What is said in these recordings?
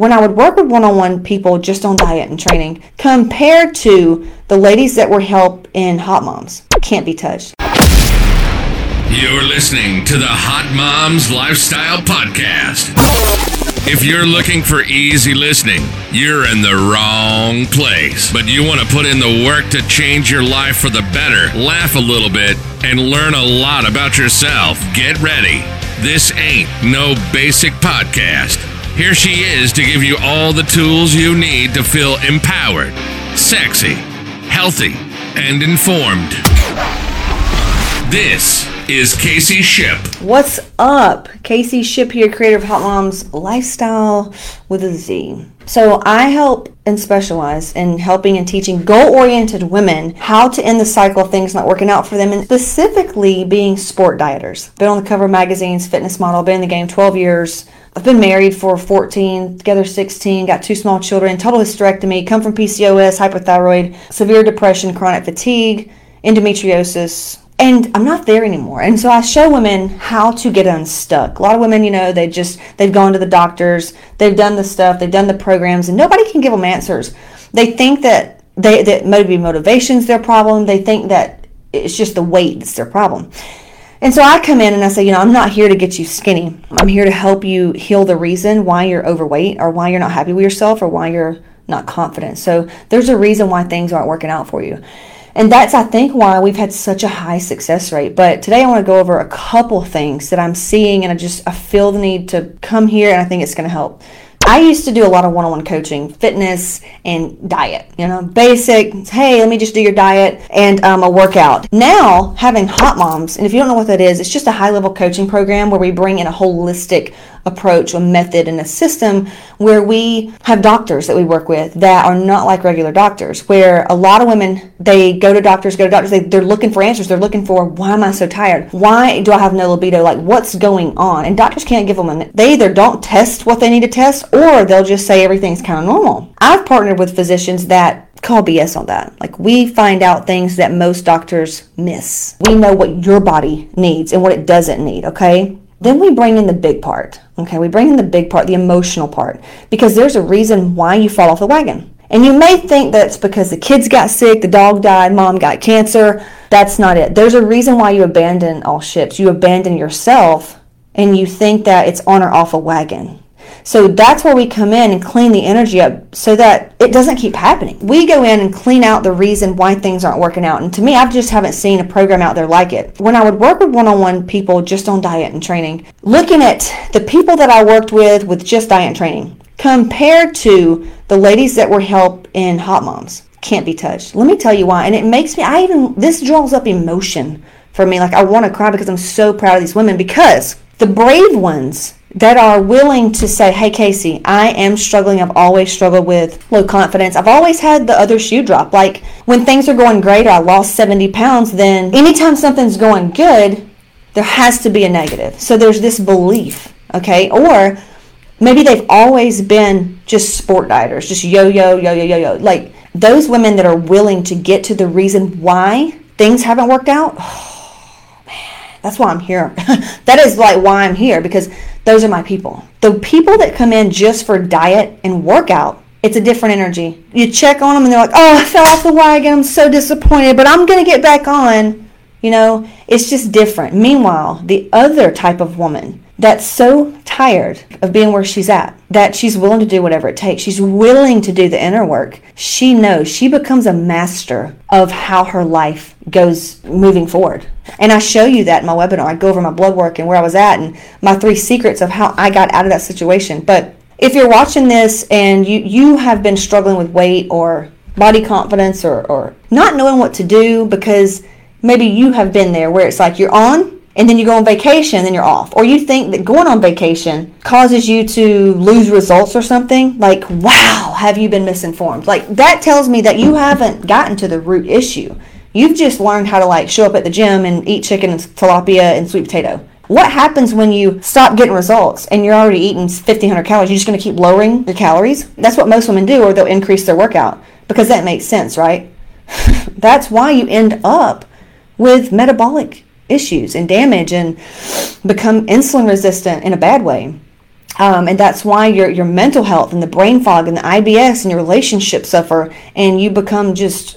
when I would work with one on one people just on diet and training, compared to the ladies that were help in Hotmomz, can't be touched. You're listening to the Hotmomz Lifestyle Podcast. If you're looking for easy listening, you're in the wrong place. But you want to put in the work to change your life for the better, laugh a little bit, and learn a lot about yourself. Get ready. This ain't no basic podcast. Here she is to give you all the tools you need to feel empowered, sexy, healthy, and informed. This is Casey Shipp. What's up? Casey Shipp here, creator of Hotmomz Lifestyle with a Z. So, I help and specialize in helping and teaching goal oriented women how to end the cycle of things not working out for them, and specifically being sport dieters. Been on the cover of magazines, fitness model, been in the game 12 years. I've been married for 14, together 16, got two small children, total hysterectomy, come from PCOS, hypothyroid, severe depression, chronic fatigue, endometriosis, and I'm not there anymore. And so I show women how to get unstuck. A lot of women, you know, they just they've gone to the doctors, they've done the stuff, they've done the programs, and nobody can give them answers. They think that they that maybe motivation's their problem. They think that it's just the weight that's their problem. And so I come in and I say, you know, I'm not here to get you skinny. I'm here to help you heal the reason why you're overweight or why you're not happy with yourself or why you're not confident. So there's a reason why things aren't working out for you. And that's, I think, why we've had such a high success rate. But today I want to go over a couple things that I'm seeing, and I just I feel the need to come here, and I think it's going to help. I used to do a lot of one-on-one coaching, fitness and diet. You know, basic. Hey, let me just do your diet and um, a workout. Now having Hotmomz, and if you don't know what that is, it's just a high-level coaching program where we bring in a holistic approach, a method, and a system where we have doctors that we work with that are not like regular doctors. Where a lot of women they go to doctors, go to doctors, they, they're looking for answers. They're looking for why am I so tired? Why do I have no libido? Like what's going on? And doctors can't give them. An, they either don't test what they need to test, or they'll just say everything's kind of normal. I've partnered with physicians that call BS on that. Like we find out things that most doctors miss. We know what your body needs and what it doesn't need, okay? Then we bring in the big part. Okay, we bring in the big part, the emotional part, because there's a reason why you fall off the wagon. And you may think that's because the kids got sick, the dog died, mom got cancer. That's not it. There's a reason why you abandon all ships. You abandon yourself and you think that it's on or off a wagon. So that's where we come in and clean the energy up so that it doesn't keep happening. We go in and clean out the reason why things aren't working out. And to me, I just haven't seen a program out there like it. When I would work with one on one people just on diet and training, looking at the people that I worked with with just diet and training compared to the ladies that were help in Hotmomz can't be touched. Let me tell you why. And it makes me, I even, this draws up emotion for me. Like I want to cry because I'm so proud of these women because the brave ones that are willing to say, Hey, Casey, I am struggling. I've always struggled with low confidence. I've always had the other shoe drop. Like when things are going great, or I lost 70 pounds, then anytime something's going good, there has to be a negative. So there's this belief, okay? Or maybe they've always been just sport dieters, just yo yo, yo yo, yo yo. Like those women that are willing to get to the reason why things haven't worked out. That's why I'm here. that is like why I'm here because those are my people. The people that come in just for diet and workout, it's a different energy. You check on them and they're like, oh, I fell off the wagon. I'm so disappointed, but I'm going to get back on. You know, it's just different. Meanwhile, the other type of woman that's so tired of being where she's at that she's willing to do whatever it takes. She's willing to do the inner work. She knows she becomes a master of how her life goes moving forward. And I show you that in my webinar. I go over my blood work and where I was at and my three secrets of how I got out of that situation. But if you're watching this and you, you have been struggling with weight or body confidence or, or not knowing what to do because maybe you have been there where it's like you're on and then you go on vacation, and then you're off. Or you think that going on vacation causes you to lose results or something, like, wow, have you been misinformed? Like, that tells me that you haven't gotten to the root issue. You've just learned how to, like, show up at the gym and eat chicken and tilapia and sweet potato. What happens when you stop getting results and you're already eating 1,500 calories? You're just going to keep lowering your calories? That's what most women do, or they'll increase their workout because that makes sense, right? That's why you end up with metabolic issues and damage and become insulin resistant in a bad way. Um, and that's why your, your mental health and the brain fog and the IBS and your relationships suffer, and you become just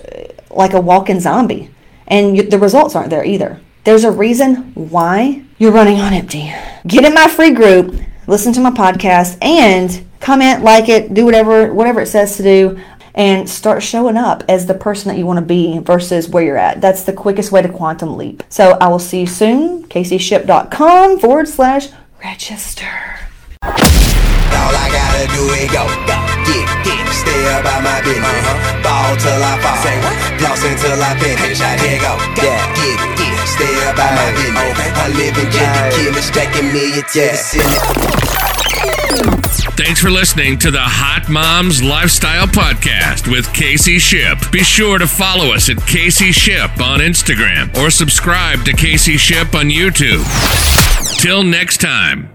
like a walking zombie. And you, the results aren't there either. There's a reason why you're running on empty. Get in my free group, listen to my podcast, and comment, like it, do whatever whatever it says to do and start showing up as the person that you want to be versus where you're at. That's the quickest way to quantum leap. So I will see you soon. CaseyShipp.com forward slash register. All I gotta do is go, go, get, get, stay about my business. Uh-huh. Ball till I fall, say what? Floss until I finish. I did go, yeah, get, get, stay about my business. Okay. I live in Jimmy Kimmel, stacking millions to the ceiling. Thanks for listening to the Hotmomz Lifestyle Podcast with Casey Shipp. Be sure to follow us at Casey Shipp on Instagram or subscribe to Casey Shipp on YouTube. Till next time.